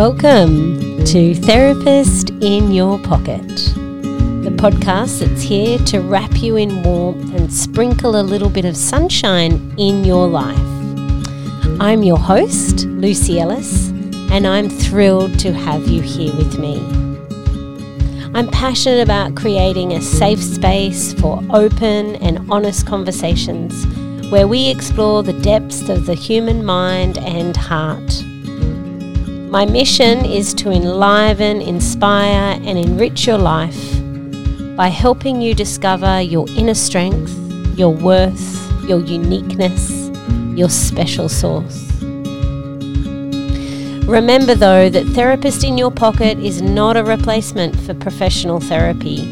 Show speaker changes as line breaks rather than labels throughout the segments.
Welcome to Therapist in Your Pocket, the podcast that's here to wrap you in warmth and sprinkle a little bit of sunshine in your life. I'm your host, Lucy Ellis, and I'm thrilled to have you here with me. I'm passionate about creating a safe space for open and honest conversations where we explore the depths of the human mind and heart. My mission is to enliven, inspire, and enrich your life by helping you discover your inner strength, your worth, your uniqueness, your special source. Remember, though, that Therapist in Your Pocket is not a replacement for professional therapy.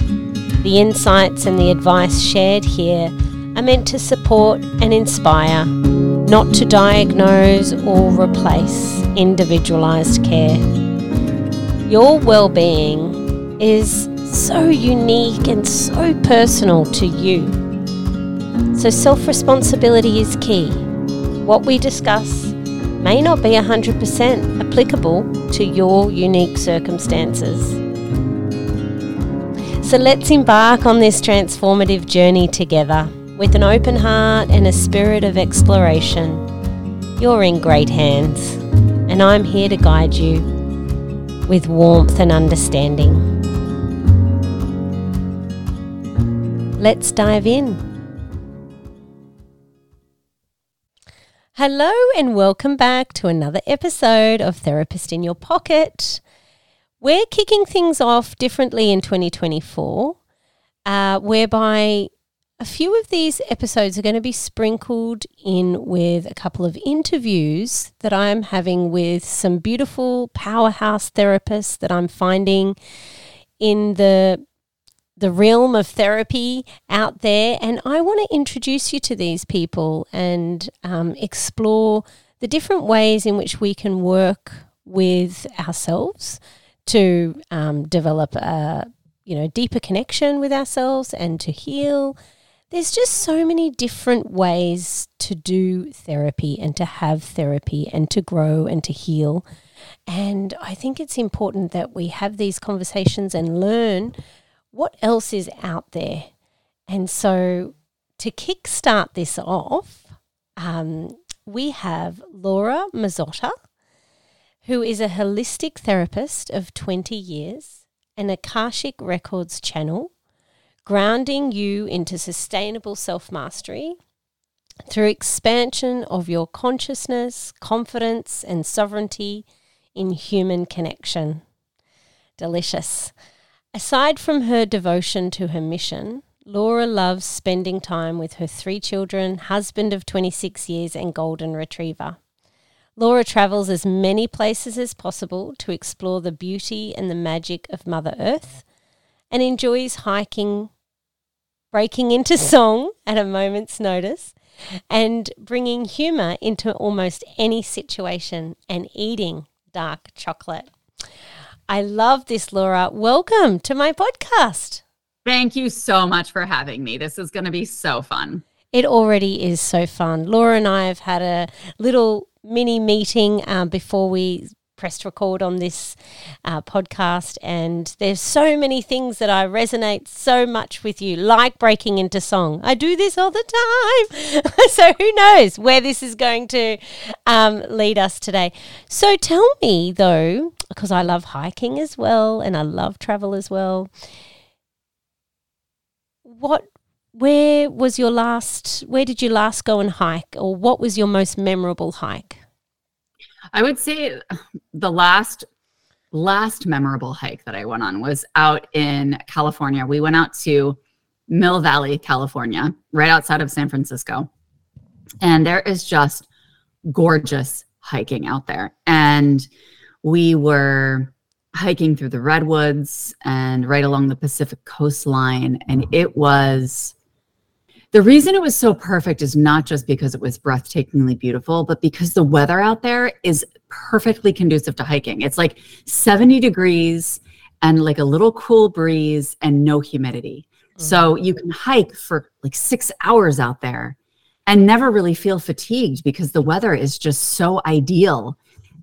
The insights and the advice shared here are meant to support and inspire, not to diagnose or replace individualized care. Your well being is so unique and so personal to you. So, self responsibility is key. What we discuss may not be 100% applicable to your unique circumstances. So, let's embark on this transformative journey together with an open heart and a spirit of exploration. You're in great hands and I'm here to guide you with warmth and understanding. Let's dive in. Hello, and welcome back to another episode of Therapist in Your Pocket. We're kicking things off differently in 2024, uh, whereby a few of these episodes are going to be sprinkled in with a couple of interviews that I'm having with some beautiful powerhouse therapists that I'm finding in the the realm of therapy out there, and I want to introduce you to these people and um, explore the different ways in which we can work with ourselves to um, develop a you know deeper connection with ourselves and to heal there's just so many different ways to do therapy and to have therapy and to grow and to heal. And I think it's important that we have these conversations and learn what else is out there. And so to kickstart this off, um, we have Laura Mazzotta, who is a holistic therapist of 20 years, an Akashic Records channel grounding you into sustainable self mastery through expansion of your consciousness, confidence, and sovereignty in human connection. Delicious. Aside from her devotion to her mission, Laura loves spending time with her three children, husband of 26 years, and golden retriever. Laura travels as many places as possible to explore the beauty and the magic of Mother Earth and enjoys hiking, breaking into song at a moment's notice, and bringing humour into almost any situation and eating dark chocolate. I love this, Laura. Welcome to my podcast.
Thank you so much for having me. This is going to be so fun.
It already is so fun. Laura and I have had a little mini meeting um, before we pressed record on this uh, podcast, and there's so many things that I resonate so much with you, like breaking into song. I do this all the time. so who knows where this is going to um, lead us today? So tell me, though, because I love hiking as well and I love travel as well. What where was your last where did you last go and hike or what was your most memorable hike
I would say the last last memorable hike that I went on was out in California. We went out to Mill Valley, California, right outside of San Francisco. And there is just gorgeous hiking out there. And we were hiking through the redwoods and right along the Pacific coastline. And it was the reason it was so perfect is not just because it was breathtakingly beautiful, but because the weather out there is perfectly conducive to hiking. It's like 70 degrees and like a little cool breeze and no humidity. Mm-hmm. So you can hike for like six hours out there and never really feel fatigued because the weather is just so ideal.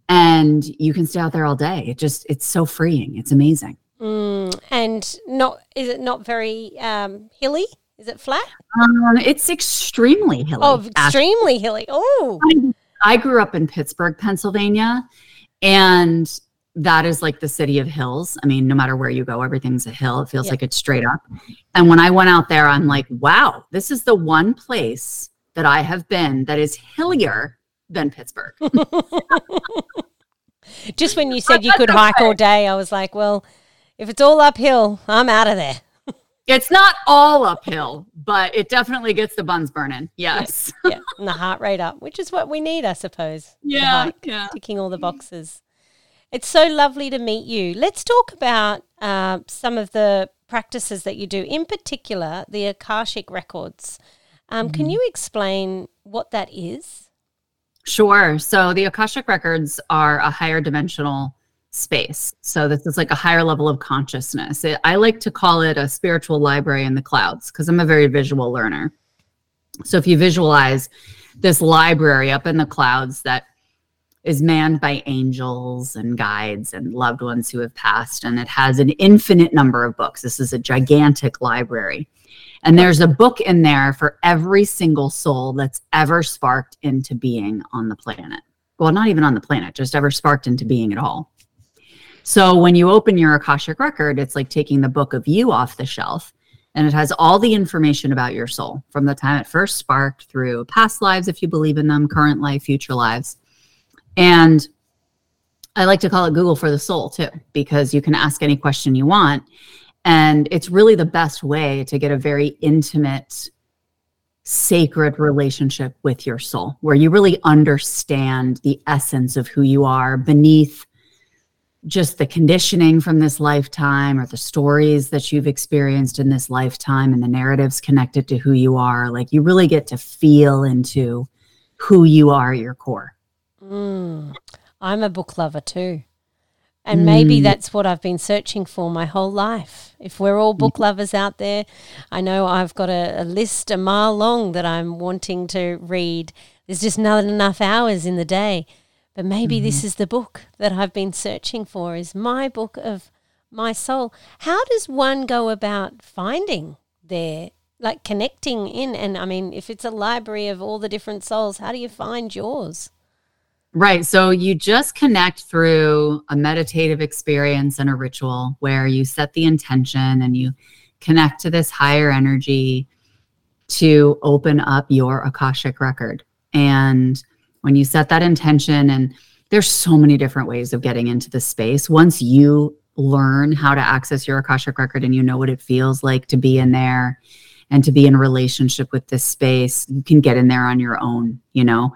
and you can stay out there all day. It just it's so freeing. It's amazing.
Mm, and not is it not very um, hilly? Is it flat?
Um, it's extremely hilly.
Oh, extremely hilly. Oh,
I, I grew up in Pittsburgh, Pennsylvania, and that is like the city of hills. I mean, no matter where you go, everything's a hill. It feels like it's straight up. And when I went out there, I'm like, wow, this is the one place that I have been that is hillier than Pittsburgh.
Just when you said you could hike all day, I was like, well, if it's all uphill, I'm out of there.
It's not all uphill, but it definitely gets the buns burning. Yes.
Yeah, yeah. and the heart rate up, which is what we need, I suppose.
Yeah, yeah.
Ticking all the boxes. It's so lovely to meet you. Let's talk about uh, some of the practices that you do, in particular, the Akashic Records. Um, mm-hmm. Can you explain what that is?
Sure. So the Akashic Records are a higher dimensional space. So this is like a higher level of consciousness. It, I like to call it a spiritual library in the clouds because I'm a very visual learner. So if you visualize this library up in the clouds that is manned by angels and guides and loved ones who have passed, and it has an infinite number of books. This is a gigantic library. And there's a book in there for every single soul that's ever sparked into being on the planet. Well, not even on the planet, just ever sparked into being at all. So when you open your Akashic record, it's like taking the book of you off the shelf and it has all the information about your soul from the time it first sparked through past lives, if you believe in them, current life, future lives. And I like to call it Google for the soul too, because you can ask any question you want. And it's really the best way to get a very intimate, sacred relationship with your soul, where you really understand the essence of who you are beneath just the conditioning from this lifetime or the stories that you've experienced in this lifetime and the narratives connected to who you are. Like you really get to feel into who you are at your core.
Mm, I'm a book lover too. And mm. maybe that's what I've been searching for my whole life. If we're all book lovers out there, I know I've got a, a list a mile long that I'm wanting to read. There's just not enough hours in the day. But maybe mm-hmm. this is the book that I've been searching for, is my book of my soul. How does one go about finding their, like connecting in? And I mean, if it's a library of all the different souls, how do you find yours?
Right. So you just connect through a meditative experience and a ritual where you set the intention and you connect to this higher energy to open up your Akashic record. And when you set that intention. And there's so many different ways of getting into the space. Once you learn how to access your akashic record and you know what it feels like to be in there and to be in relationship with this space you can get in there on your own you know?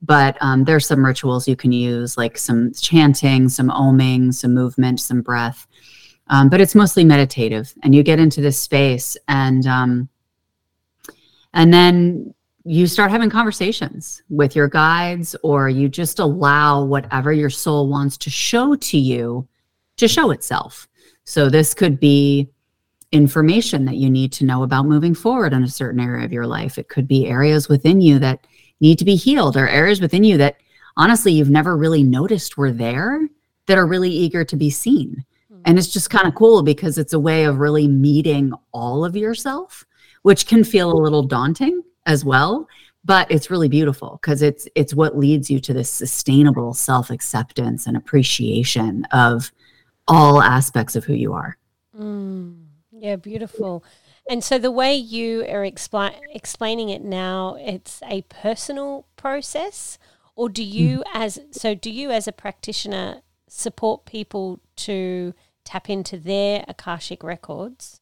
But um, there's some rituals you can use like some chanting some oming some movement some breath. Um, but it's mostly meditative and you get into this space and um, and then you start having conversations with your guides or you just allow whatever your soul wants to show to you to show itself. So this could be information that you need to know about moving forward in a certain area of your life. It could be areas within you that need to be healed or areas within you that honestly you've never really noticed were there that are really eager to be seen. Mm-hmm. And it's just kind of cool because it's a way of really meeting all of yourself, which can feel a little daunting as well but it's really beautiful because it's it's what leads you to this sustainable self-acceptance and appreciation of all aspects of who you are.
Mm, yeah beautiful. And so the way you are expli- explaining it now it's a personal process? Or do you mm. as so do you as a practitioner support people to tap into their akashic records?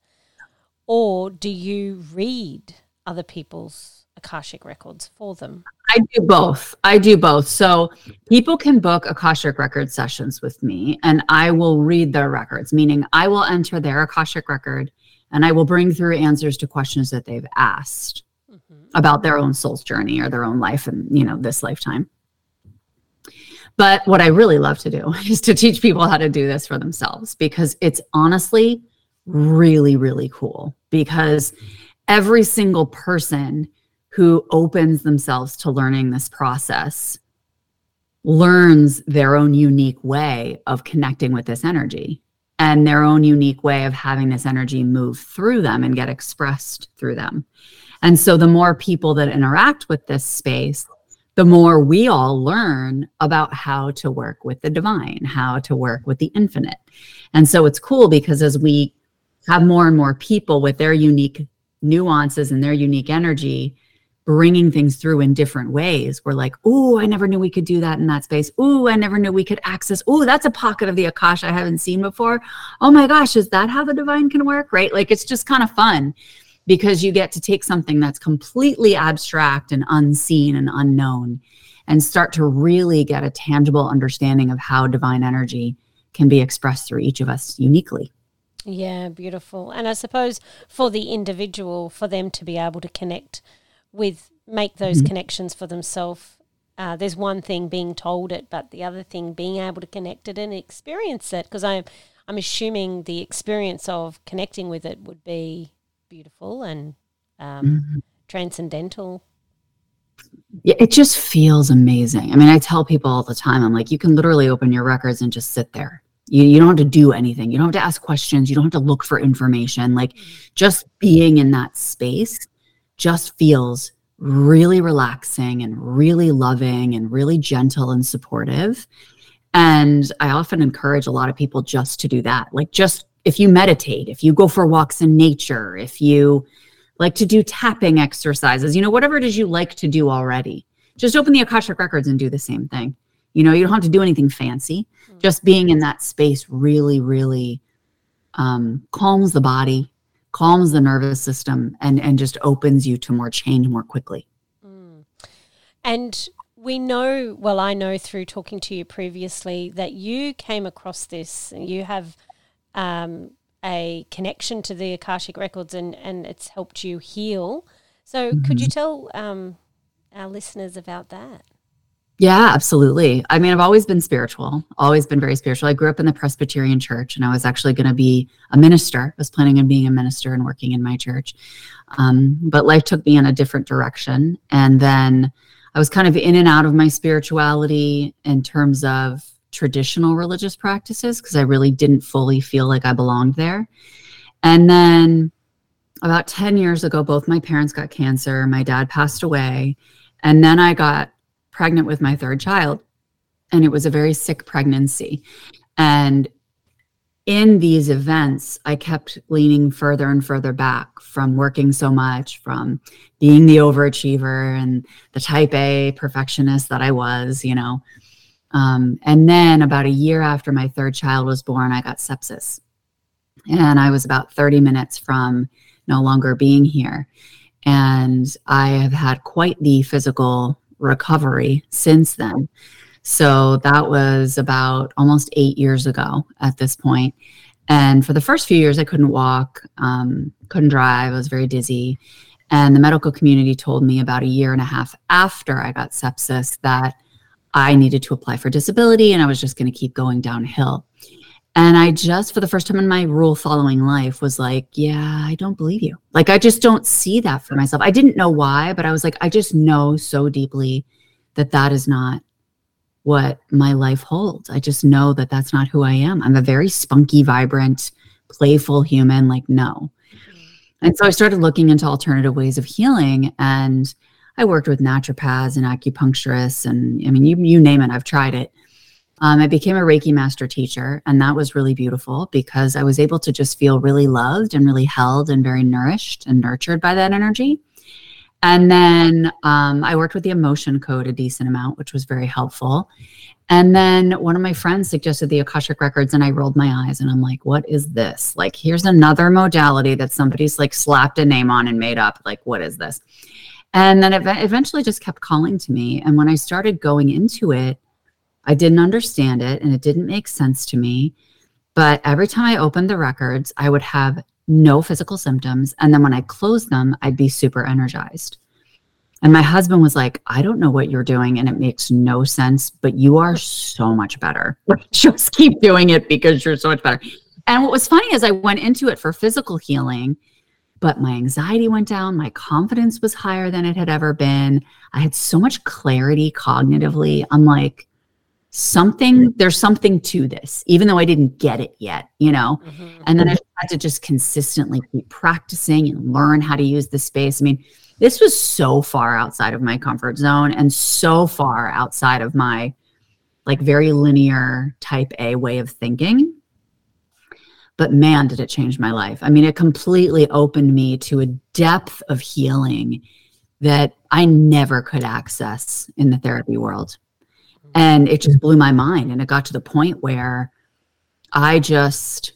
Or do you read other people's Akashic records for them?
I do both. I do both. So people can book Akashic record sessions with me and I will read their records, meaning I will enter their Akashic record and I will bring through answers to questions that they've asked mm-hmm. about their own soul's journey or their own life and, you know, this lifetime. But what I really love to do is to teach people how to do this for themselves because it's honestly really, really cool because every single person who opens themselves to learning this process learns their own unique way of connecting with this energy and their own unique way of having this energy move through them and get expressed through them. And so the more people that interact with this space, the more we all learn about how to work with the divine, how to work with the infinite. And so it's cool because as we have more and more people with their unique nuances and their unique energy, bringing things through in different ways. We're like, oh, I never knew we could do that in that space. Oh, I never knew we could access. Oh, that's a pocket of the Akasha I haven't seen before. Oh my gosh, is that how the divine can work? Right? Like it's just kind of fun because you get to take something that's completely abstract and unseen and unknown and start to really get a tangible understanding of how divine energy can be expressed through each of us uniquely.
Yeah, beautiful. And I suppose for the individual, for them to be able to connect with make those mm-hmm. connections for themselves. Uh, there's one thing being told it, but the other thing being able to connect it and experience it. Because I'm I'm assuming the experience of connecting with it would be beautiful and um, mm-hmm. transcendental.
Yeah, it just feels amazing. I mean, I tell people all the time, I'm like, you can literally open your records and just sit there. You, you don't have to do anything. You don't have to ask questions. You don't have to look for information. Like mm-hmm. just being in that space just feels really relaxing and really loving and really gentle and supportive. And I often encourage a lot of people just to do that. Like, just if you meditate, if you go for walks in nature, if you like to do tapping exercises, you know, whatever it is you like to do already, just open the Akashic Records and do the same thing. You know, you don't have to do anything fancy. Mm-hmm. Just being in that space really, really um, calms the body, calms the nervous system and and just opens you to more change more quickly mm.
and we know well i know through talking to you previously that you came across this and you have um, a connection to the akashic records and and it's helped you heal so mm-hmm. could you tell um, our listeners about that
yeah, absolutely. I mean, I've always been spiritual, always been very spiritual. I grew up in the Presbyterian church and I was actually going to be a minister. I was planning on being a minister and working in my church. Um, but life took me in a different direction. And then I was kind of in and out of my spirituality in terms of traditional religious practices because I really didn't fully feel like I belonged there. And then about 10 years ago, both my parents got cancer. My dad passed away. And then I got pregnant with my third child. And it was a very sick pregnancy. And in these events, I kept leaning further and further back from working so much, from being the overachiever and the type A perfectionist that I was, you know. Um, and then about a year after my third child was born, I got sepsis. And I was about 30 minutes from no longer being here. And I have had quite the physical recovery since then. So that was about almost eight years ago at this point. And for the first few years, I couldn't walk, um, couldn't drive, I was very dizzy. And the medical community told me about a year and a half after I got sepsis that I needed to apply for disability and I was just going to keep going downhill. And I just, for the first time in my rule following life, was like, yeah, I don't believe you. Like, I just don't see that for myself. I didn't know why, but I was like, I just know so deeply that that is not what my life holds. I just know that that's not who I am. I'm a very spunky, vibrant, playful human. Like, no. Mm-hmm. And so I started looking into alternative ways of healing. And I worked with naturopaths and acupuncturists. And I mean, you, you name it, I've tried it. Um, I became a Reiki master teacher, and that was really beautiful because I was able to just feel really loved and really held and very nourished and nurtured by that energy. And then um, I worked with the emotion code a decent amount, which was very helpful. And then one of my friends suggested the Akashic Records, and I rolled my eyes and I'm like, what is this? Like, here's another modality that somebody's like slapped a name on and made up. Like, what is this? And then it eventually just kept calling to me. And when I started going into it, I didn't understand it and it didn't make sense to me. But every time I opened the records, I would have no physical symptoms. And then when I closed them, I'd be super energized. And my husband was like, I don't know what you're doing and it makes no sense, but you are so much better. Just keep doing it because you're so much better. And what was funny is I went into it for physical healing, but my anxiety went down. My confidence was higher than it had ever been. I had so much clarity cognitively. I'm like, something there's something to this even though i didn't get it yet you know? Mm-hmm. and then i had to just consistently keep practicing and learn how to use the space. I mean this was so far outside of my comfort zone and so far outside of my like very linear type a way of thinking. But man did it change my life. I mean it completely opened me to a depth of healing that i never could access in the therapy world and it just blew my mind. And it got to the point where I just,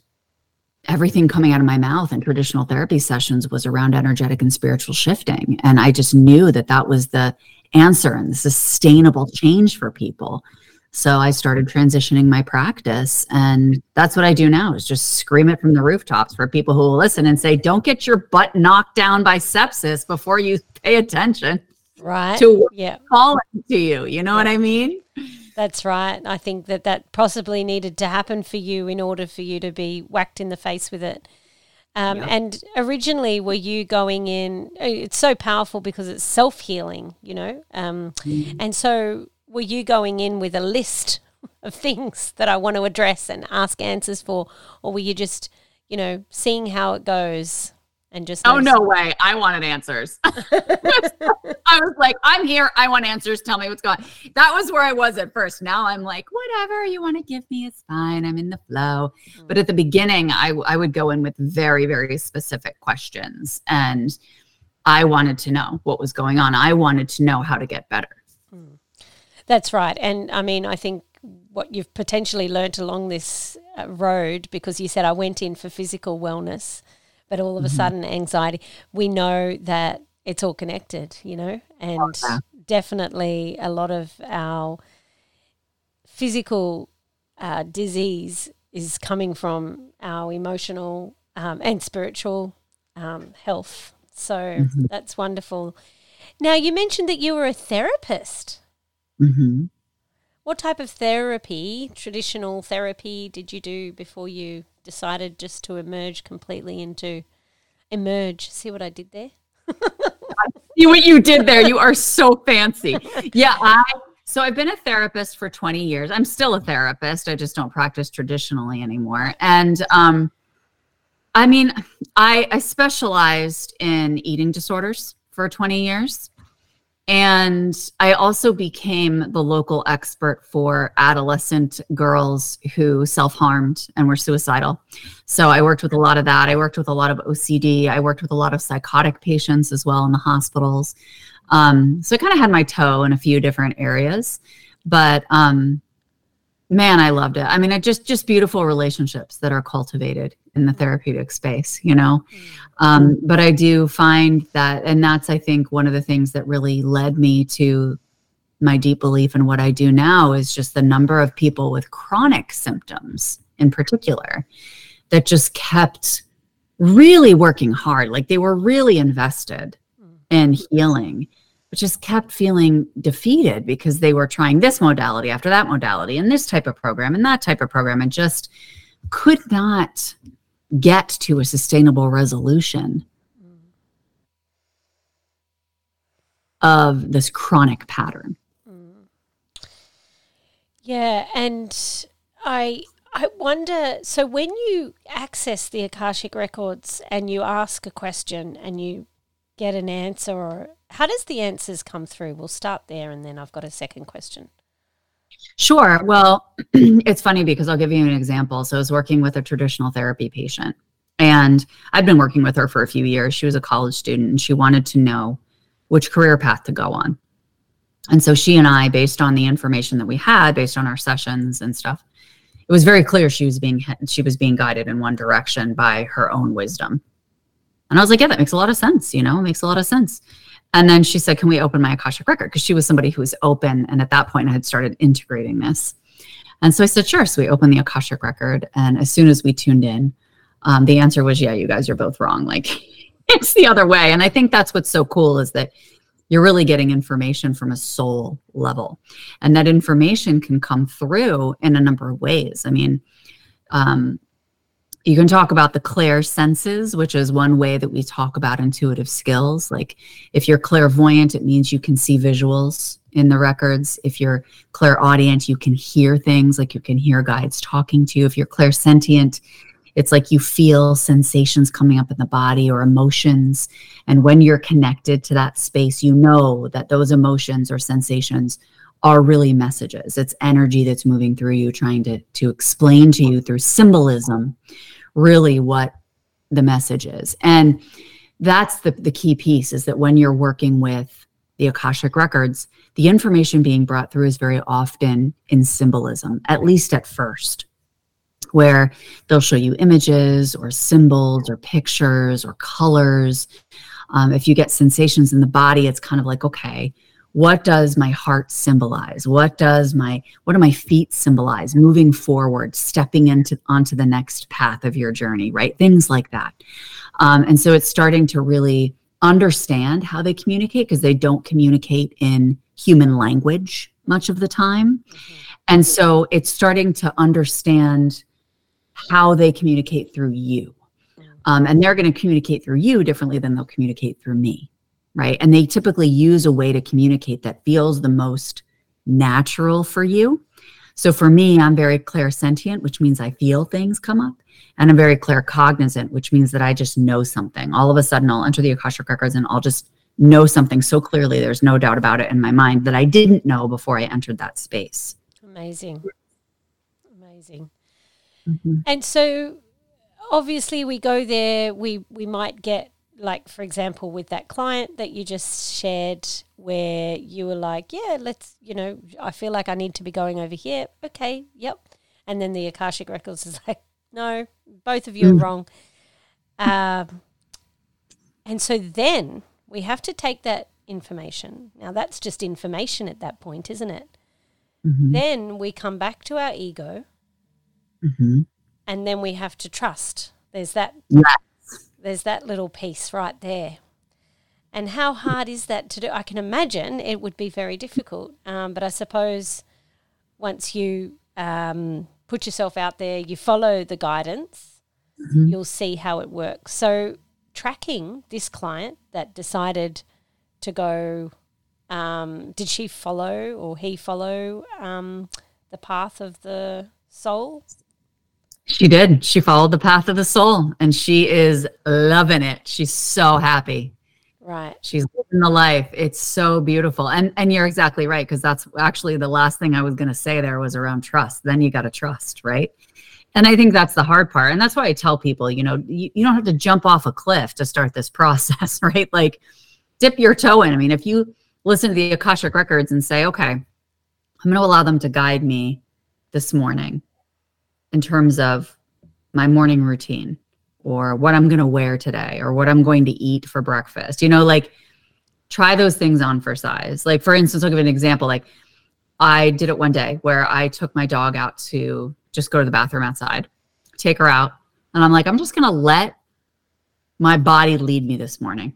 everything coming out of my mouth in traditional therapy sessions was around energetic and spiritual shifting. And I just knew that that was the answer and the sustainable change for people. So I started transitioning my practice. And that's what I do now is just scream it from the rooftops for people who will listen and say, don't get your butt knocked down by sepsis before you pay attention
right
to yeah calling to you you know yeah. what i mean
that's right i think that that possibly needed to happen for you in order for you to be whacked in the face with it um, yeah. and originally were you going in uh, it's so powerful because it's self-healing you know um, mm. and so were you going in with a list of things that i want to address and ask answers for or were you just you know seeing how it goes and just
oh no way. I wanted answers. I was like i'm here. I want answers. Tell me what's going on. That was where i was at first. Now i'm like whatever you want to give me is fine. I'm in the flow. Mm-hmm. but at the beginning I, I would go in with very very specific questions and i wanted to know what was going on. I wanted to know how to get better. Mm.
that's right. And i mean i think what you've potentially learned along this uh, road because you said i went in for physical wellness but all of a mm-hmm. sudden anxiety we know that it's all connected you know and definitely a lot of our physical uh, disease is coming from our emotional um, and spiritual um, health so mm-hmm. that's wonderful now you mentioned that you were a therapist
mm-hmm.
What type of therapy traditional therapy did you do before you decided just to emerge completely into emerge. See what I did there?
see what you did there. You are so fancy. Yeah, I so I've been a therapist for 20 years. I'm still a therapist. I just don't practice traditionally anymore. And um I mean, I I specialized in eating disorders for 20 years. And I also became the local expert for adolescent girls who self harmed and were suicidal. So I worked with a lot of that. I worked with a lot of OCD. I worked with a lot of psychotic patients as well in the hospitals. Um, so I kind of had my toe in a few different areas. But um, man i loved it i mean it just just beautiful relationships that are cultivated in the therapeutic space you know mm-hmm. um, but i do find that and that's i think one of the things that really led me to my deep belief in what i do now is just the number of people with chronic symptoms in particular that just kept really working hard like they were really invested mm. in healing just kept feeling defeated because they were trying this modality after that modality and this type of program and that type of program and just could not get to a sustainable resolution of this chronic pattern. Mm.
Yeah, and I I wonder so when you access the Akashic records and you ask a question and you get an answer or how does the answers come through? We'll start there and then I've got a second question.
Sure. Well, it's funny because I'll give you an example. So I was working with a traditional therapy patient and I'd been working with her for a few years. She was a college student and she wanted to know which career path to go on. And so she and I, based on the information that we had, based on our sessions and stuff, it was very clear she was being she was being guided in one direction by her own wisdom. And I was like, yeah, that makes a lot of sense. You know, it makes a lot of sense. And then she said, Can we open my Akashic record? Because she was somebody who was open. And at that point, I had started integrating this. And so I said, Sure. So we opened the Akashic record. And as soon as we tuned in, um, the answer was, Yeah, you guys are both wrong. Like it's the other way. And I think that's what's so cool is that you're really getting information from a soul level. And that information can come through in a number of ways. I mean, um, you can talk about the clair senses, which is one way that we talk about intuitive skills. Like if you're clairvoyant, it means you can see visuals in the records. If you're clairaudient, you can hear things like you can hear guides talking to you. If you're clairsentient, it's like you feel sensations coming up in the body or emotions. And when you're connected to that space, you know that those emotions or sensations are really messages. It's energy that's moving through you, trying to, to explain to you through symbolism really what the message is. And that's the, the key piece is that when you're working with the Akashic records, the information being brought through is very often in symbolism, at least at first, where they'll show you images or symbols or pictures or colors. Um, if you get sensations in the body, it's kind of like, okay, what does my heart symbolize? What does my what do my feet symbolize? Moving forward stepping into onto the next path of your journey right? Things like that. Um, and so it's starting to really understand how they communicate because they don't communicate in human language much of the time. Mm-hmm. and so it's starting to understand how they communicate through you. Um, and they're going to communicate through you differently than they'll communicate through me right? And they typically use a way to communicate that feels the most natural for you. So for me, I'm very clairsentient, which means I feel things come up. And I'm very claircognizant, which means that I just know something. All of a sudden, I'll enter the Akashic Records and I'll just know something so clearly. There's no doubt about it in my mind that I didn't know before I entered that space.
Amazing. Amazing. Mm-hmm. And so obviously we go there, we, we might get like for example with that client that you just shared where you were like yeah let's you know i feel like i need to be going over here. Okay yep. And then the akashic records is like no both of you mm. are wrong. Um, and so then we have to take that information. Now that's just information at that point isn't it? Mm-hmm. then we come back to our ego mm-hmm. and then we have to trust. There's that yeah there's that little piece right there. And how hard is that to do? I can imagine it would be very difficult. Um, but I suppose once you um, put yourself out there, you follow the guidance, mm-hmm. you'll see how it works. So, tracking this client that decided to go, um, did she follow or he follow um, the path of the soul?
She did. She followed the path of the soul and she is loving it. She's so happy.
Right.
She's living the life. It's so beautiful. And and you're exactly right because that's actually the last thing I was going to say there was around trust. Then you got to trust, right? And I think that's the hard part. And that's why I tell people, you know, you, you don't have to jump off a cliff to start this process, right? Like dip your toe in. I mean, if you listen to the Akashic records and say, okay, I'm going to allow them to guide me this morning in terms of my morning routine or what I'm going to wear today or what I'm going to eat for breakfast. You know, like try those things on for size. Like, for instance, I'll give an example. Like, I did it one day where I took my dog out to just go to the bathroom outside, take her out, and I'm like, I'm just going to let my body lead me this morning.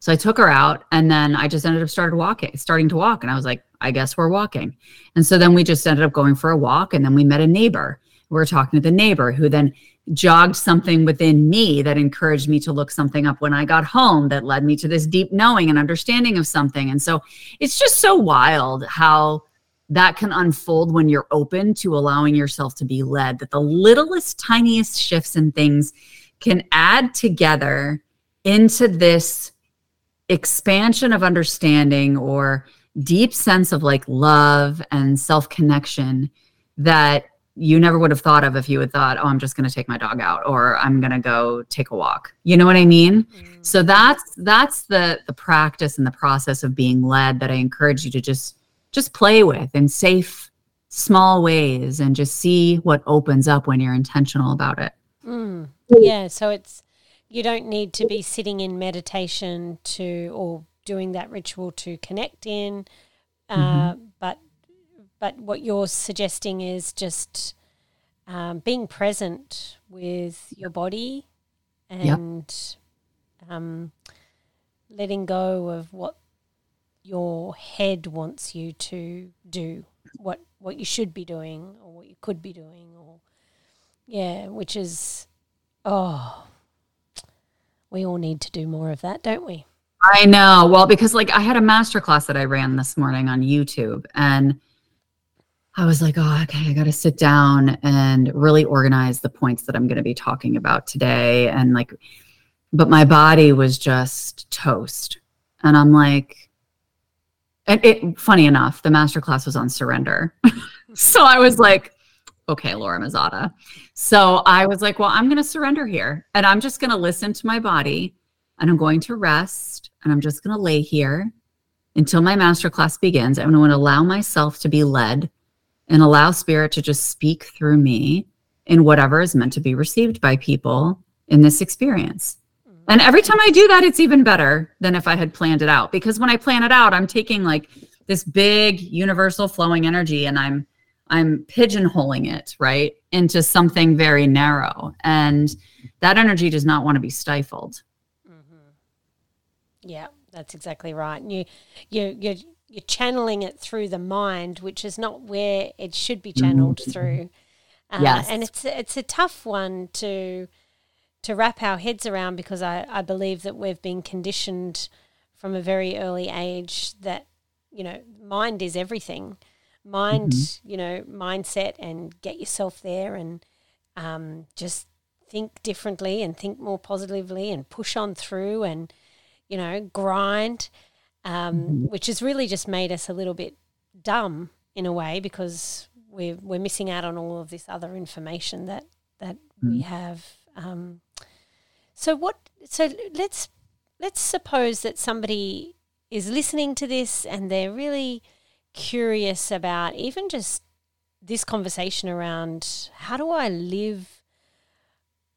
So I took her out and then I just ended up started walking, starting to walk. And I was like, I guess we're walking. And so then we just ended up going for a walk and then we met a neighbor we are talking to the neighbor who then jogged something within me that encouraged me to look something up when I got home that led me to this deep knowing and understanding of something. And so it's just so wild how that can unfold when you're open to allowing yourself to be led, that the littlest, tiniest shifts and things can add together into this expansion of understanding or deep sense of like love and self connection that you never would have thought of if you had thought, oh, I'm just going to take my dog out or I'm going to go take a walk. You know what I mean? Mm-hmm. So that's that's the the practice and the process of being led that I encourage you to just just play with in safe small ways and just see what opens up when you're intentional about it.
Mm. Yeah, so it's you don't need to be sitting in meditation to or doing that ritual to connect in, uh, mm-hmm. but but what you're suggesting is just um, being present with your body and yep. um, letting go of what your head wants you to do, what what you should be doing or what you could be doing, or yeah, which is oh, we all need to do more of that, don't we?
I know. Well, because like I had a master class that I ran this morning on YouTube and I was like, oh, okay, I got to sit down and really organize the points that I'm going to be talking about today. And like, but my body was just toast. And I'm like, and it, funny enough, the master class was on surrender. so I was like, okay, Laura Mazzotta. So I was like, well, I'm going to surrender here and I'm just going to listen to my body and I'm going to rest and I'm just going to lay here until my master class begins. I'm going to allow myself to be led and allow spirit to just speak through me in whatever is meant to be received by people in this experience. And every time I do that, it's even better than if I had planned it out. Because when I plan it out, I'm taking like this big universal flowing energy and I'm I'm pigeonholing it, right, into something very narrow. And that energy does not want to be stifled.
Mm-hmm. Yeah, that's exactly right. And you you you you're channeling it through the mind, which is not where it should be channeled mm-hmm. through. Uh, yes. and it's it's a tough one to to wrap our heads around because I, I believe that we've been conditioned from a very early age that, you know, mind is everything. Mind, mm-hmm. you know, mindset and get yourself there and um, just think differently and think more positively and push on through and, you know, grind, um, mm-hmm. which has really just made us a little bit dumb in a way because we're, we're missing out on all of this other information that, that mm-hmm. we have um, so what? So let's let's suppose that somebody is listening to this and they're really curious about even just this conversation around how do I live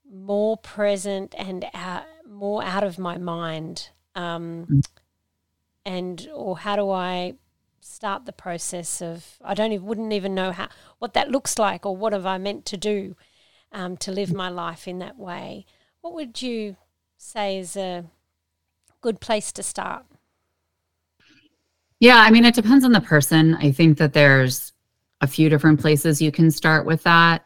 more present and out, more out of my mind, um, mm. And or how do I start the process of I don't even wouldn't even know how what that looks like or what have I meant to do um, to live my life in that way. What would you say is a good place to start?
Yeah, I mean, it depends on the person. I think that there's a few different places you can start with that.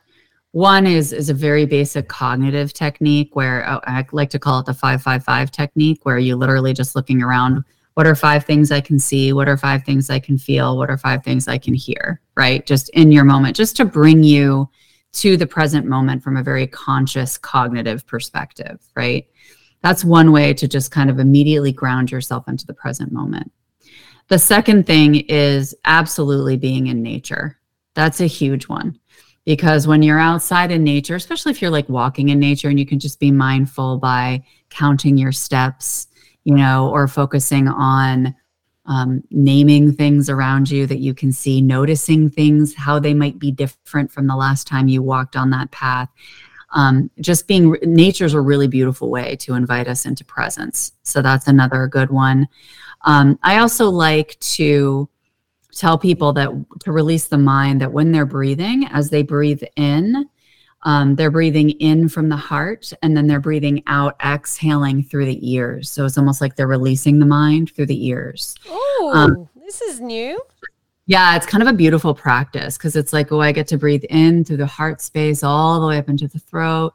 One is is a very basic cognitive technique where oh, I like to call it the 555 technique where you literally just looking around what are five things I can see, what are five things I can feel, what are five things I can hear, right? Just in your moment just to bring you to the present moment from a very conscious cognitive perspective, right? That's one way to just kind of immediately ground yourself into the present moment. The second thing is absolutely being in nature. That's a huge one because when you're outside in nature, especially if you're like walking in nature and you can just be mindful by counting your steps, you know, or focusing on um, naming things around you that you can see, noticing things, how they might be different from the last time you walked on that path. Um, just being nature's a really beautiful way to invite us into presence. So that's another good one. Um, I also like to tell people that to release the mind that when they're breathing, as they breathe in, um, they're breathing in from the heart and then they're breathing out, exhaling through the ears. So it's almost like they're releasing the mind through the ears.
Oh, um, this is new.
Yeah, it's kind of a beautiful practice because it's like, oh, I get to breathe in through the heart space all the way up into the throat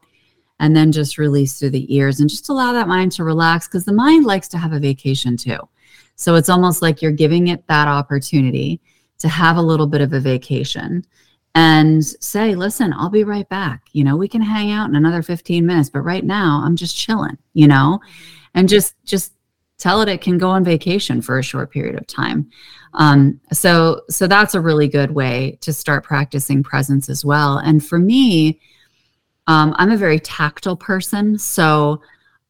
and then just release through the ears and just allow that mind to relax because the mind likes to have a vacation too. So it's almost like you're giving it that opportunity to have a little bit of a vacation and say, listen, I'll be right back. You know, we can hang out in another 15 minutes, but right now I'm just chilling, you know, and just, just tell it it can go on vacation for a short period of time. Um, so, so that's a really good way to start practicing presence as well. And for me, um, I'm a very tactile person. So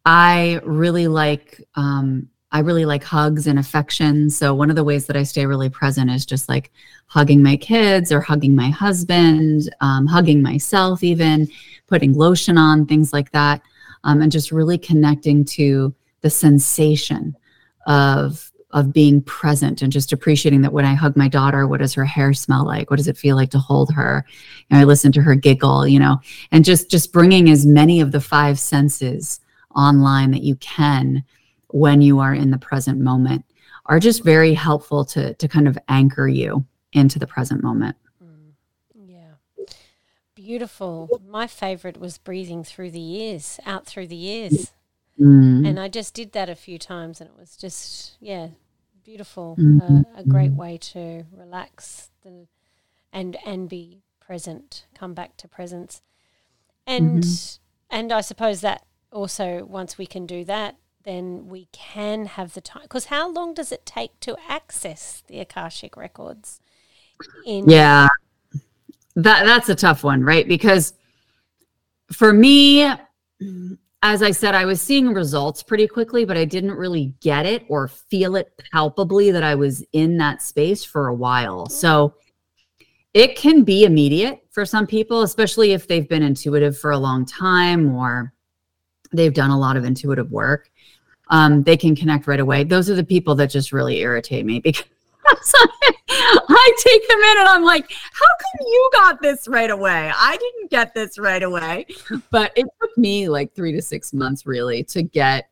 I really like, um, I really like hugs and affection. So one of the ways that I stay really present is just like hugging my kids or hugging my husband, um, hugging myself, even putting lotion on, things like that, um, and just really connecting to the sensation of of being present and just appreciating that when I hug my daughter, what does her hair smell like? What does it feel like to hold her? And I listen to her giggle, you know, and just just bringing as many of the five senses online that you can when you are in the present moment are just very helpful to to kind of anchor you into the present moment. Mm,
yeah. Beautiful. My favorite was breathing through the ears, out through the ears.
Mm.
And I just did that a few times, and it was just yeah, beautiful.
Mhm.
Uh, a great way to relax the, and and be present. Come back to presence, and and I suppose that also once we can do that, then we can have the time. Because how long does it take to access the akashic records? In
Yeah. That that's a tough one, right? Because for me, as I said, I was seeing results pretty quickly, but I didn't really get it or feel it palpably that I was in that space for a while. Mm. So it can be immediate for some people, especially if they've been intuitive for a long time or they've done a lot of intuitive work. Um, they can connect right away. Those are the people that just really irritate me because I take them in and I'm like, how come you got this right away? I didn't get this right away. But it took me like three to six months really to get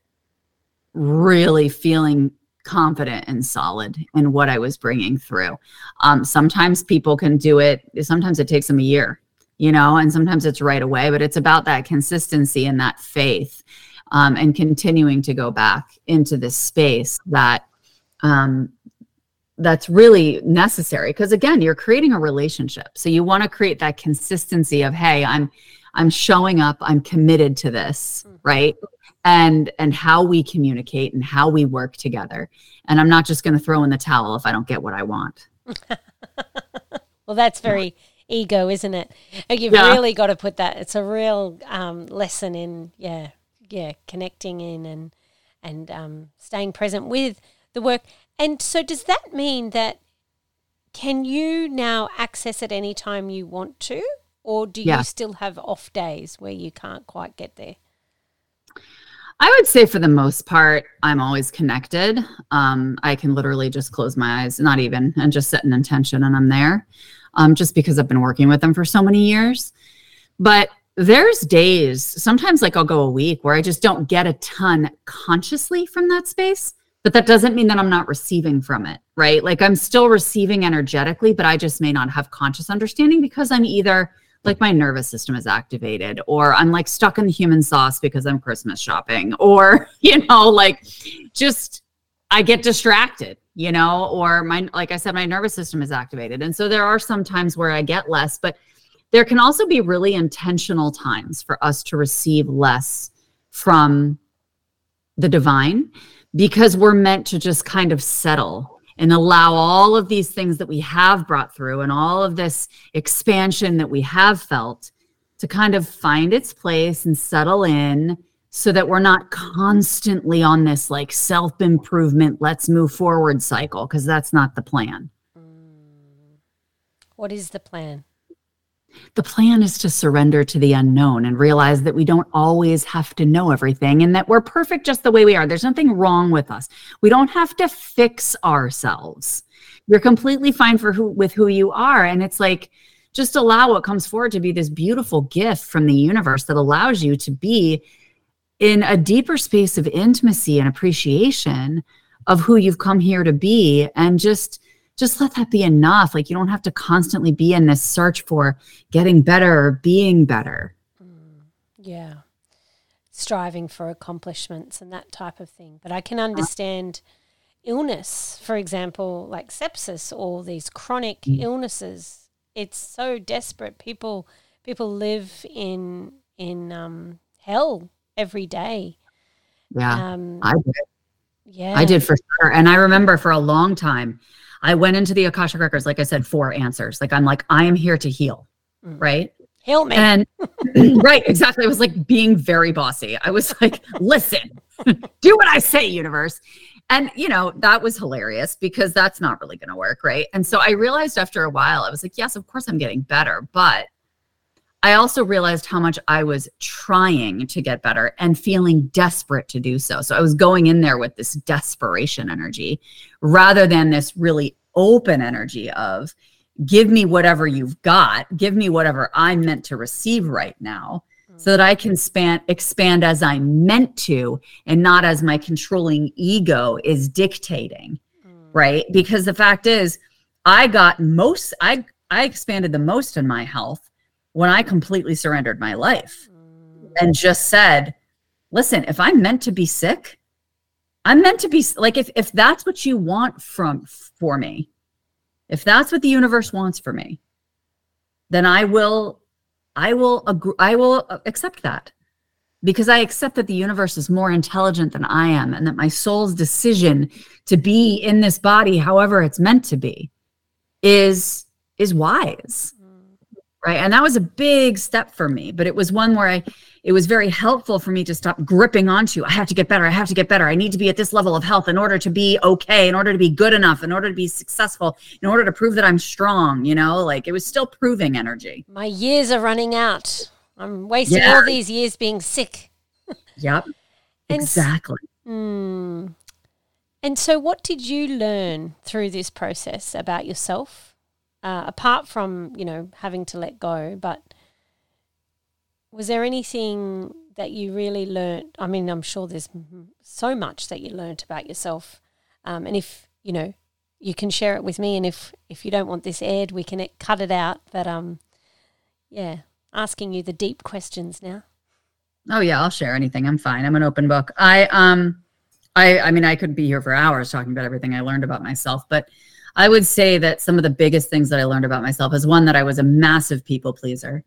really feeling confident and solid in what I was bringing through. Um, sometimes people can do it, sometimes it takes them a year, you know, and sometimes it's right away, but it's about that consistency and that faith um, and continuing to go back into this space that um, that's really necessary because again you're creating a relationship so you want to create that consistency of hey i'm i'm showing up i'm committed to this
Mhm.
right and and how we communicate and how we work together and i'm not just going to throw in the towel if i don't get what i want
Well, that's very ego, isn't it? You've
Yeah.
really got to put that. It's a real um, lesson in yeah, yeah, connecting in and and um, staying present with the work. And so, does that mean that can you now access it any time you want to, or do you still have off days where you can't quite get there?
I would say for the most part, I'm always connected. Um, I can literally just close my eyes, not even, and just set an intention and I'm there. Um, just because I've been working with them for so many years. But there's days, sometimes like I'll go a week where I just don't get a ton consciously from that space. But that doesn't mean that I'm not receiving from it, right? Like I'm still receiving energetically, but I just may not have conscious understanding because I'm either like my nervous system is activated or i'm like stuck in the human sauce because i'm christmas shopping or you know like just i get distracted you know or my like i said my nervous system is activated and so there are some times where i get less but there can also be really intentional times for us to receive less from the divine because we're meant to just kind of settle and allow all of these things that we have brought through and all of this expansion that we have felt to kind of find its place and settle in so that we're not constantly on this like self improvement, let's move forward cycle, because that's not the plan.
Mm. What is the plan?
The plan is to surrender to the unknown and realize that we don't always have to know everything and that we're perfect just the way we are. There's nothing wrong with us. We don't have to fix ourselves. You're completely fine for who with who you are and it's like just allow what comes forward to be this beautiful gift from the universe that allows you to be in a deeper space of intimacy and appreciation of who you've come here to be and just just let that be enough like you don't have to constantly be in this search for getting better or being better
Mm, yeah. Striving for accomplishments and that type of thing. But I can understand illness, for example, like sepsis or these chronic
Mm.
illnesses. It's so desperate. People people live in in um, hell every day.
yeah
Um,
i did
yeah.
i did for sure and i remember for a long time i went into the akashic records like i said for answers. Like i'm like i am here to heal
Mm.
right?
Help me.
and right exactly. I was like being very bossy. I was like listen do what i say universe. And you know that was hilarious because that's not really going to work right? And so i realized after a while i was like yes of course i'm getting better but i also realized how much i was trying to get better and feeling desperate to do so. So i was going in there with this desperation energy rather than this really open energy of give me whatever you've got. Give me whatever i'm meant to receive right now so that i can span expand as i'm meant to and not as my controlling ego is dictating
Mm.
right? Because the fact is i got most i i expanded the most in my health when i completely surrendered my life
Mm.
and just said listen, if I'm meant to be sick, I'm meant to be like if if that's what you want from for me, if that's what the universe wants for me, then I will I will agree, I will accept that. Because I accept that the universe is more intelligent than I am and that my soul's decision to be in this body however it's meant to be is is wise right? And that was a big step for me but it was one where i it was very helpful for me to stop gripping onto i have to get better i have to get better i need to be at this level of health in order to be okay in order to be good enough in order to be successful in order to prove that i'm strong you know? Like it was still proving energy.
My years are running out. I'm wasting yeah. all these years being sick.
Yep. And, exactly.
mm, and so what did you learn through this process about yourself uh, apart from you know having to let go but was there anything that you really learned i mean i'm sure there's so much that you learned about yourself um, and if you know you can share it with me and if if you don't want this aired we can cut it out but um yeah asking you the deep questions now.
Oh yeah i'll share anything. I'm fine. I'm an open book. I um i i mean i could be here for hours talking about everything i learned about myself but I would say that some of the biggest things that I learned about myself is one that I was a massive people pleaser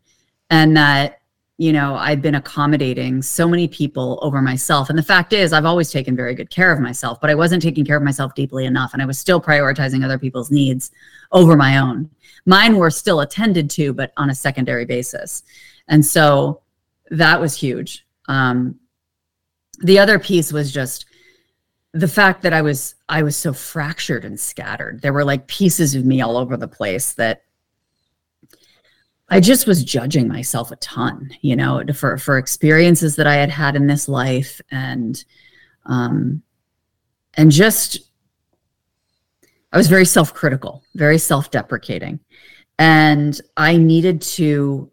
and that you know I've been accommodating so many people over myself. And the fact is I've always taken very good care of myself but I wasn't taking care of myself deeply enough and I was still prioritizing other people's needs over my own. Mine were still attended to but on a secondary basis. And so that was huge. Um, the other piece was just the fact that I was I was so fractured and scattered. There were like pieces of me all over the place that I just was judging myself a ton, you know, for for experiences that I had had in this life and um and just I was very self-critical, very self-deprecating. And I needed to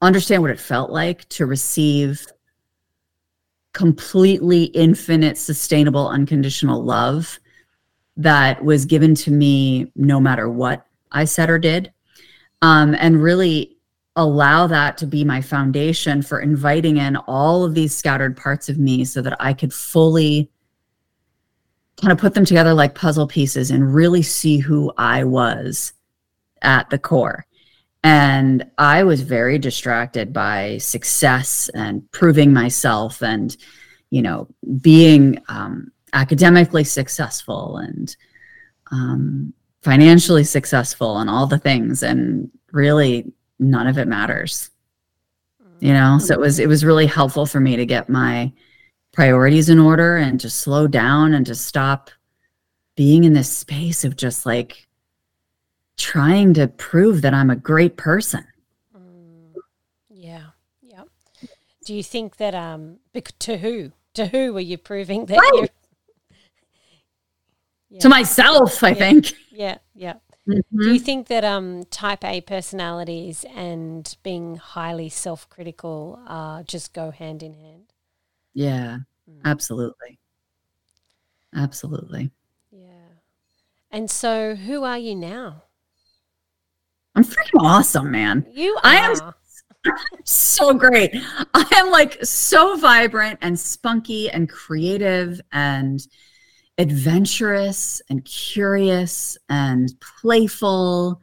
understand what it felt like to receive completely infinite, sustainable, unconditional love that was given to me no matter what I said or did. Um, and really allow that to be my foundation for inviting in all of these scattered parts of me so that I could fully kind of put them together like puzzle pieces and really see who I was at the core. And I was very distracted by success and proving myself and, you know, being um, academically successful and um, financially successful and all the things. And really, none of it matters. You know, so it was it was really helpful for me to get my priorities in order and to slow down and to stop being in this space of just like trying to prove that I'm a great person.
Mm, yeah, yeah. Do you think that um to who to who were you proving that right.
yeah. to myself? I
yeah.
think.
Yeah, yeah. Mm-hmm. Do you think that um type A personalities and being highly self critical uh just go hand in hand?
Yeah, mm. absolutely. Absolutely.
Yeah. And so who are you now?
I'm freaking awesome, man.
You are.
I am so great. I am like so vibrant and spunky and creative and adventurous and curious and playful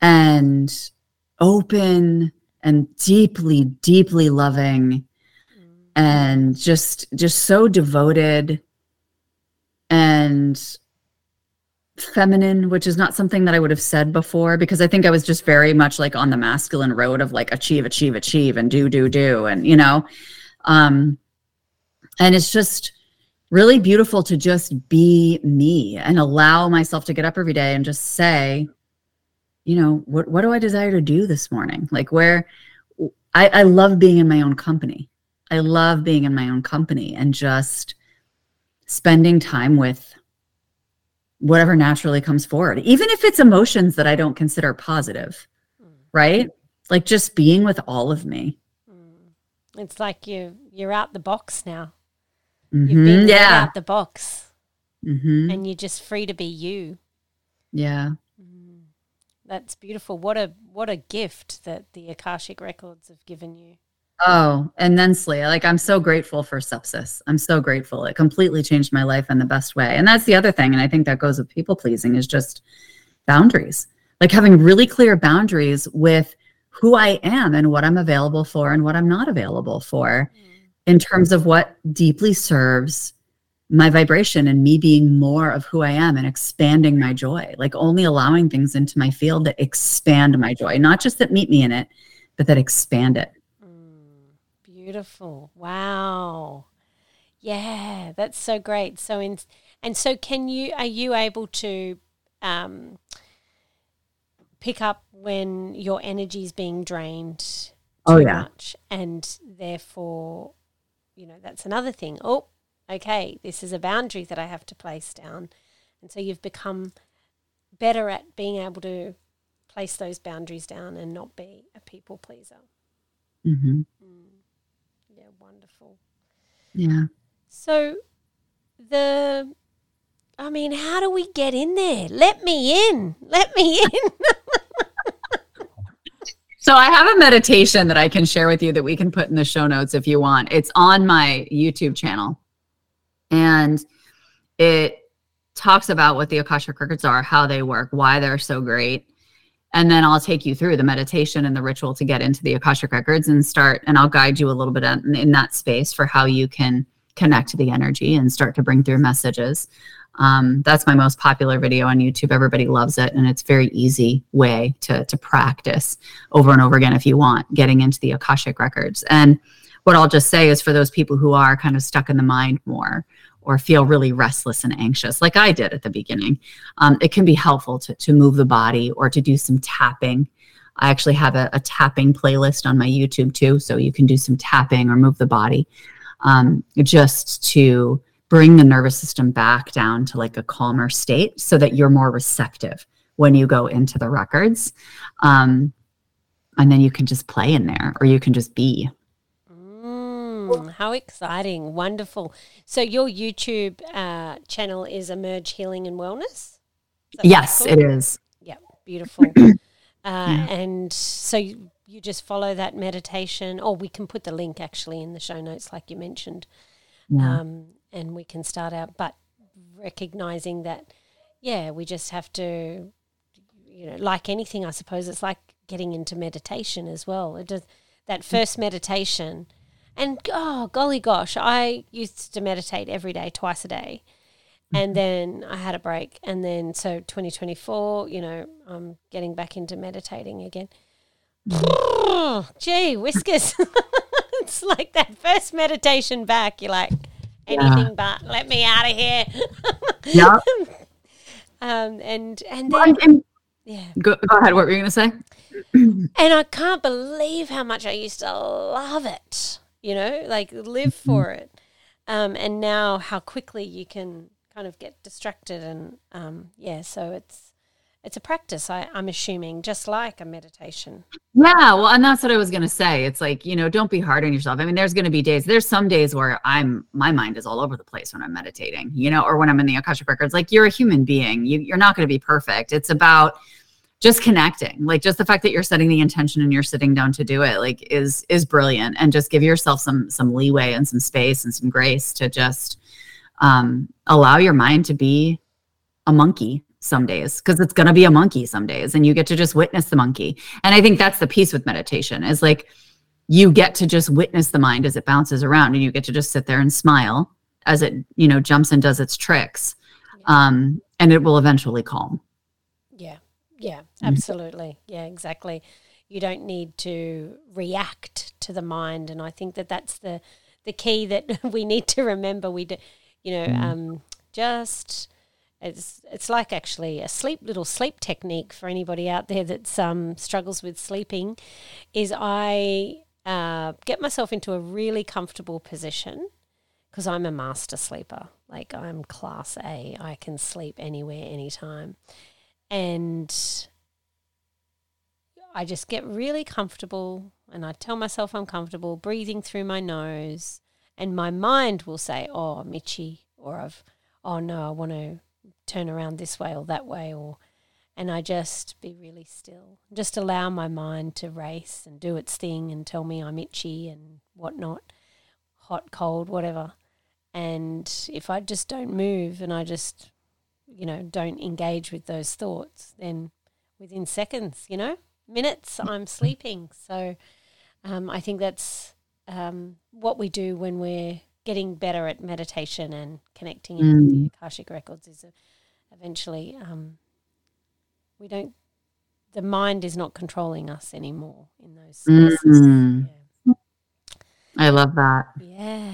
and open and deeply deeply loving mm. and just just so devoted and feminine, which is not something that I would have said before because I think I was just very much like on the masculine road of like achieve, achieve, achieve, and do, do, do, and you know, um, and it's just really beautiful to just be me and allow myself to get up every day and just say, you know, what what do I desire to do this morning? Like where I, I love being in my own company. I love being in my own company and just spending time with whatever naturally comes forward, even if it's emotions that I don't consider positive, mm. right? Like just being with all of me.
Mm. It's like you you're out the box now. Mm-hmm. You've been yeah. out the box, mm-hmm. and you're just free to be you.
Yeah,
mm. that's beautiful. What a what a gift that the Akashic records have given you.
Oh, immensely. Like I'm so grateful for sepsis. I'm so grateful. It completely changed my life in the best way. And that's the other thing. And I think that goes with people pleasing is just boundaries. Like having really clear boundaries with who I am and what I'm available for and what I'm not available for mm. in terms of what deeply serves my vibration and me being more of who I am and expanding my joy, like only allowing things into my field that expand my joy, not just that meet me in it, but that expand it.
Beautiful. Wow. Yeah, that's so great. So in and so can you are you able to um pick up when your energy is being drained too
Oh, yeah.
much and therefore you know that's another thing. Oh, okay, this is a boundary that I have to place down. And so you've become better at being able to place those boundaries down and not be a people pleaser. Mm-hmm. Wonderful.
Yeah.
So the I mean, how do we get in there? Let me in. Let me in.
So I have a meditation that I can share with you that we can put in the show notes if you want. It's on my YouTube channel. And it talks about what the Akashic records are, how they work, why they're so great. And then I'll take you through the meditation and the ritual to get into the Akashic records and start and I'll guide you a little bit in, in that space for how you can connect to the energy and start to bring through messages. Um, that's my most popular video on YouTube. Everybody loves it, and it's very easy way to to practice over and over again if you want getting into the Akashic records. And what I'll just say is for those people who are kind of stuck in the mind more or feel really restless and anxious, like I did at the beginning, um, it can be helpful to to move the body or to do some tapping. I actually have a, a tapping playlist on my YouTube too, so you can do some tapping or move the body um, just to bring the nervous system back down to like a calmer state so that you're more receptive when you go into the records. Um, and then you can just play in there or you can just be.
Mm, how exciting. Wonderful. So your YouTube uh, channel is Emerge Healing and Wellness?
Yes, it.
Yeah, beautiful. uh, And so you, you just follow that meditation, or we can put the link actually in the show notes, like you mentioned,
Yeah.
um, and we can start out. But recognizing that, yeah, we just have to, you know, like anything, I suppose it's like getting into meditation as well. It does that first meditation, and oh golly gosh, I used to meditate every day, twice a day and then I had a break, and then so 2024, you know, I'm getting back into meditating again. Gee, whiskers! it's like that first meditation back. You're like, anything but let me out of here.
Yeah.
um, and and then
and-
yeah,
go, go ahead. What were you going to say?
and I can't believe how much I used to love it. You know, like live for it. Um, and now how quickly you can kind of get distracted and um, yeah, so it's it's a practice. I, I'm assuming just like a meditation.
Yeah, well, and that's what I was gonna say. It's like you know, don't be hard on yourself. I mean, there's gonna be days. There's some days where I'm my mind is all over the place when I'm meditating, you know, or when I'm in the Akashic records. Like you're a human being. You you're not gonna be perfect. It's about just connecting. Like just the fact that you're setting the intention and you're sitting down to do it, like is is brilliant. And just give yourself some some leeway and some space and some grace to just um, allow your mind to be a monkey some days because it's going to be a monkey some days and you get to just witness the monkey and i think that's the piece with meditation is like you get to just witness the mind as it bounces around and you get to just sit there and smile as it you know jumps and does its tricks um, and it will eventually calm
Yeah, yeah, absolutely. Yeah, exactly. You don't need to react to the mind, and I think that that's the the key that we need to remember. We do, you know, um, just it's it's like actually a sleep little sleep technique for anybody out there that um, struggles with sleeping. Is I uh, get myself into a really comfortable position because I'm a master sleeper. Like I'm class A. I can sleep anywhere, anytime and I just get really comfortable and I tell myself I'm comfortable breathing through my nose and my mind will say, "Oh, Mitchy," or "I've oh no, I want to turn around this way or that way or and I just be really still. Just allow my mind to race and do its thing and tell me I'm itchy and whatnot, hot, cold, whatever. And if I just don't move and I just, you know, don't engage with those thoughts, then within seconds, you know, minutes, I'm sleeping. So um, I think that's um, what we do when we're getting better at meditation and connecting mm. with the mm. Akashic records is eventually um, we don't the mind is not controlling us anymore in those spaces. Mm.
Yeah. I love that.
Yeah.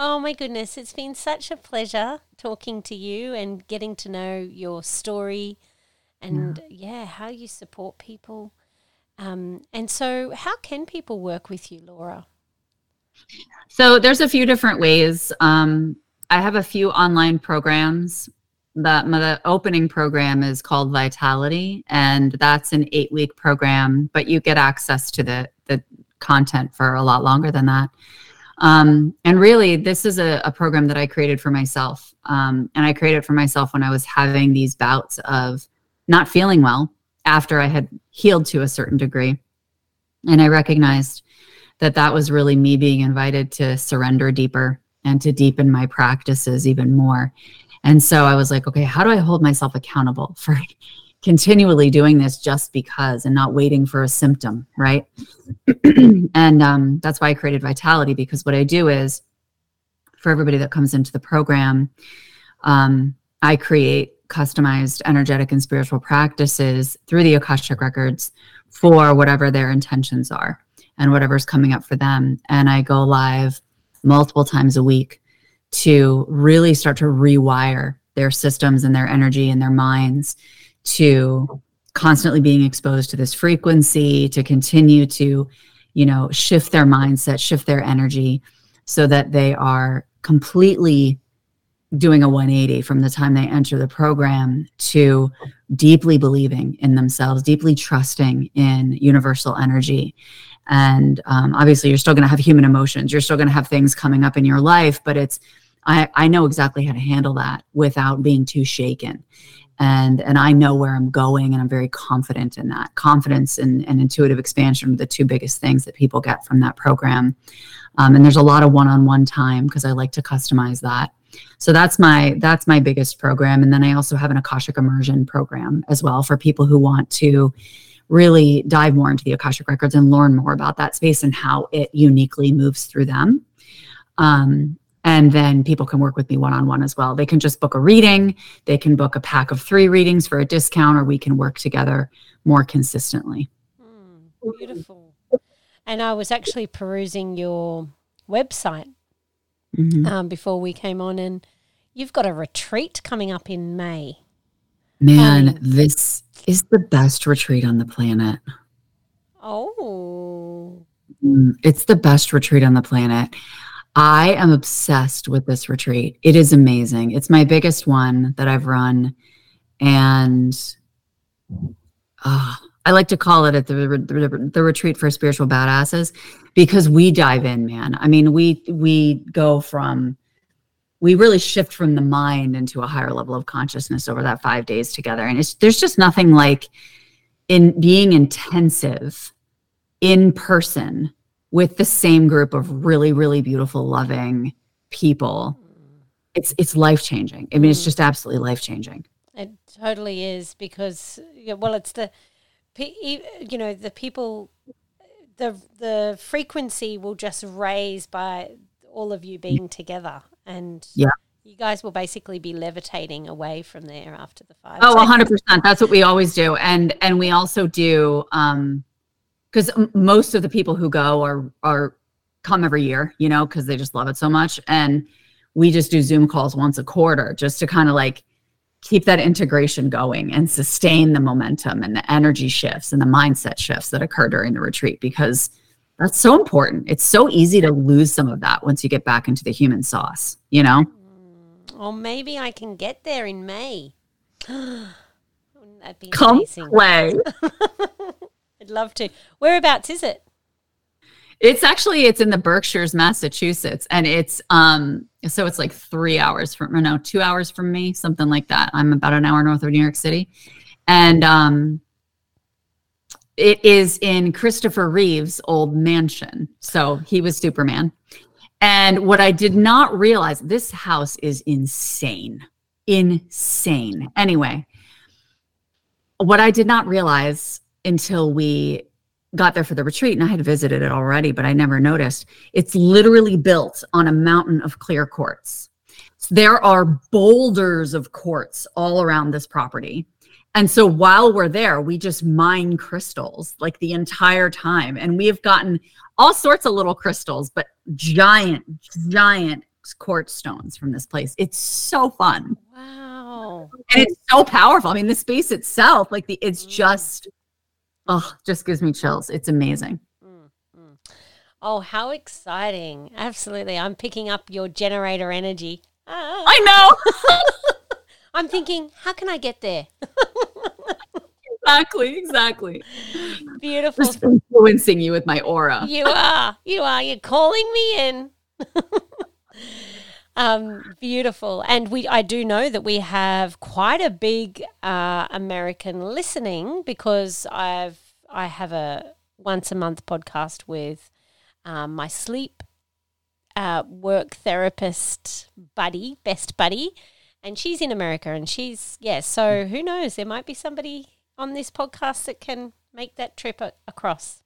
Oh my goodness, it's been such a pleasure talking to you and getting to know your story and yeah, yeah how you support people. Um, and so, how can people work with you, Laura?
So, there's a few different ways. Um, I have a few online programs. That the opening program is called Vitality, and that's an eight week program, but you get access to the the content for a lot longer than that. Um, and really, this is a, a, program that I created for myself. Um, and I created for myself when I was having these bouts of not feeling well after I had healed to a certain degree. And I recognized that that was really me being invited to surrender deeper and to deepen my practices even more. And so I was like, okay, how do I hold myself accountable for continually doing this just because and not waiting for a symptom, right? and um, that's why I created Vitality because what I do is for everybody that comes into the program, um, I create customized energetic and spiritual practices through the Akashic records for whatever their intentions are and whatever's coming up for them. And I go live multiple times a week to really start to rewire their systems and their energy and their minds to constantly being exposed to this frequency, to continue to, you know, shift their mindset, shift their energy so that they are completely doing a 180 from the time they enter the program to deeply believing in themselves, deeply trusting in universal energy. And um, obviously, you're still going to have human emotions. You're still going to have things coming up in your life, but it's, I, I know exactly how to handle that without being too shaken. And, and I know where I'm going, and I'm very confident in that. Confidence and, and intuitive expansion are the two biggest things that people get from that program. Um, and there's a lot of one-on-one time because I like to customize that so that's my that's my biggest program and then i also have an akashic immersion program as well for people who want to really dive more into the akashic records and learn more about that space and how it uniquely moves through them um, and then people can work with me one-on-one as well they can just book a reading they can book a pack of three readings for a discount or we can work together more consistently
mm, beautiful and i was actually perusing your website mm-hmm. um, before we came on, and you've got a retreat coming up in May.
Man, um, this is the best retreat on the planet.
Oh.
Mm, it's the best retreat on the planet. I am obsessed with this retreat. It is amazing. It's my biggest one that I've run. And uh, I like to call it the, the, the retreat for spiritual badasses because we dive in, man. I mean, we we go from we really shift from the mind into a higher level of consciousness over that five days together, and it's there's just nothing like in being intensive in person with the same group of really really beautiful loving people. It's it's life changing i mean it's mm. just absolutely life changing
it totally is because well it's the you know the people the the frequency will just raise by all of you being together. And
yeah.
you guys will basically be levitating away from there after the five
oh 100% that's what we always do. And and we also do um because most of the people who go are are come every year you know because they just love it so much and we just do zoom calls once a quarter just to kind of like keep that integration going and sustain the momentum and the energy shifts and the mindset shifts that occur during the retreat because that's so important. It's so easy to lose some of that once you get back into the human sauce, you know?
Mm, well, maybe I can get there in May.
That'd be Come amazing. play.
Love to. Whereabouts is it?
It's actually it's in the Berkshires, Massachusetts, and it's um so it's like three hours from no two hours from me, something like that. I'm about an hour north of New York City, and um, it is in Christopher Reeve's old mansion. So he was Superman. And what I did not realize, this house is insane, insane. Anyway, what I did not realize until we got there for the retreat, and I had visited it already, but I never noticed, it's literally built on a mountain of clear quartz. So there are boulders of quartz all around this property. And so while we're there, we just mine crystals like the entire time. And we have gotten all sorts of little crystals, but giant, giant quartz stones from this place. It's so fun.
Wow.
And it's so powerful. I mean, the space itself, like the it's mm. just oh, just gives me chills. It's amazing.
Mm, mm. Oh, how exciting. Absolutely. I'm picking up your generator energy.
Ah. I know.
I'm thinking, how can I get there?
exactly, exactly.
Beautiful.
Just influencing you with my aura.
You are. You are. You're calling me in. um, beautiful. And we I do know that we have quite a big uh, American listening because I've I have a once a month podcast with um, my sleep uh, work therapist buddy, best buddy, and she's in America and she's yeah. So who knows? There might be somebody on this podcast that can make that trip a- across.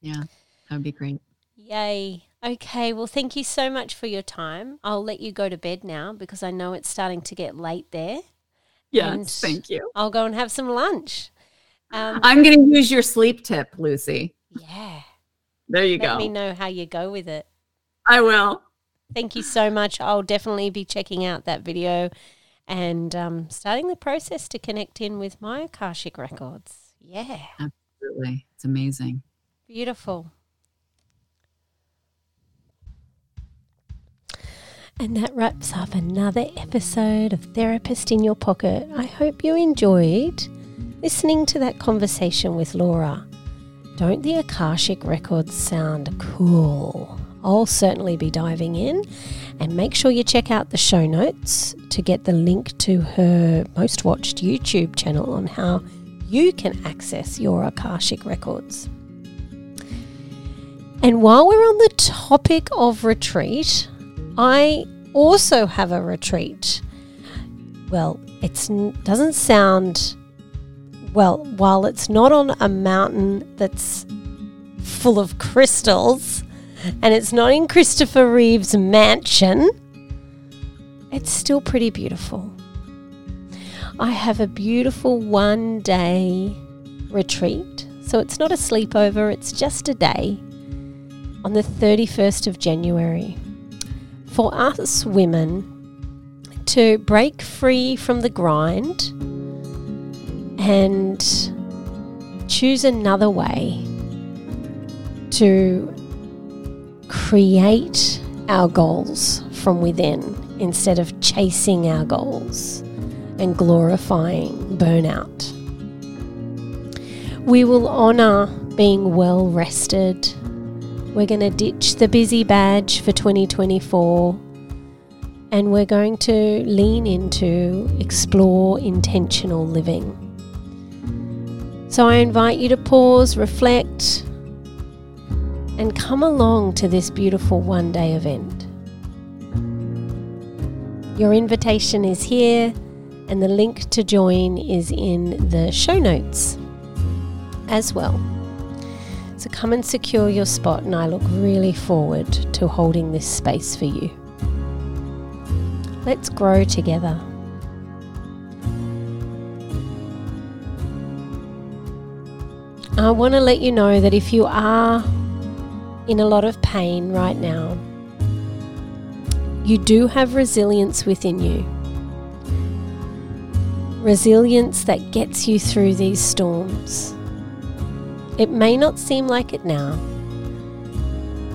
Yeah, that would be great.
Yay. Okay, well, thank you so much for your time. I'll let you go to bed now because I know it's starting to get late there.
Yes, thank you.
I'll go and have some lunch.
Um, I'm going to use your sleep tip, Lucy.
Yeah.
There you
let
go.
Let me know how you go with it.
I will.
Thank you so much. I'll definitely be checking out that video and um, starting the process to connect in with my Akashic records. Yeah.
Absolutely. It's amazing.
Beautiful. And that wraps up another episode of Therapist in Your Pocket. I hope you enjoyed listening to that conversation with Laura. Don't the Akashic records sound cool? I'll certainly be diving in and make sure you check out the show notes to get the link to her most watched YouTube channel on how you can access your Akashic records. And while we're on the topic of retreat, I also have a retreat. Well, it doesn't sound well, while it's not on a mountain that's full of crystals and it's not in Christopher Reeve's mansion, it's still pretty beautiful. I have a beautiful one day retreat. So it's not a sleepover, it's just a day on the 31st of January for us women to break free from the grind and choose another way to create our goals from within instead of chasing our goals and glorifying burnout. We will honour being well rested we're going to ditch the busy badge for 2024 and we're going to lean into explore intentional living. So I invite you to pause, reflect, and come along to this beautiful one day event. Your invitation is here, and the link to join is in the show notes as well. So come and secure your spot, and I look really forward to holding this space for you. Let's grow together. I want to let you know that if you are in a lot of pain right now, you do have resilience within you. Resilience that gets you through these storms. It may not seem like it now,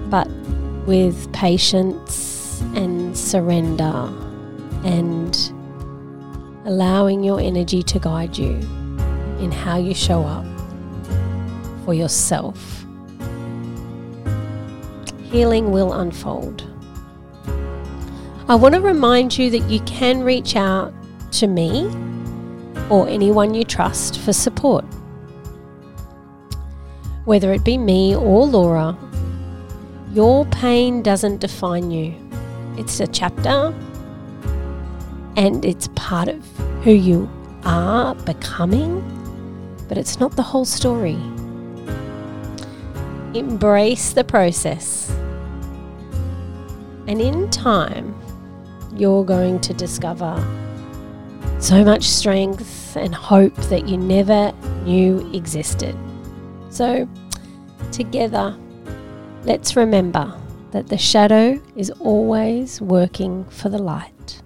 but with patience and surrender and allowing your energy to guide you in how you show up for yourself, healing will unfold. I want to remind you that you can reach out to me or anyone you trust for support. Whether it be me or Laura, your pain doesn't define you. It's a chapter and it's part of who you are becoming, but it's not the whole story. Embrace the process. And in time, you're going to discover so much strength and hope that you never knew existed. So, together, let's remember that the shadow is always working for the light.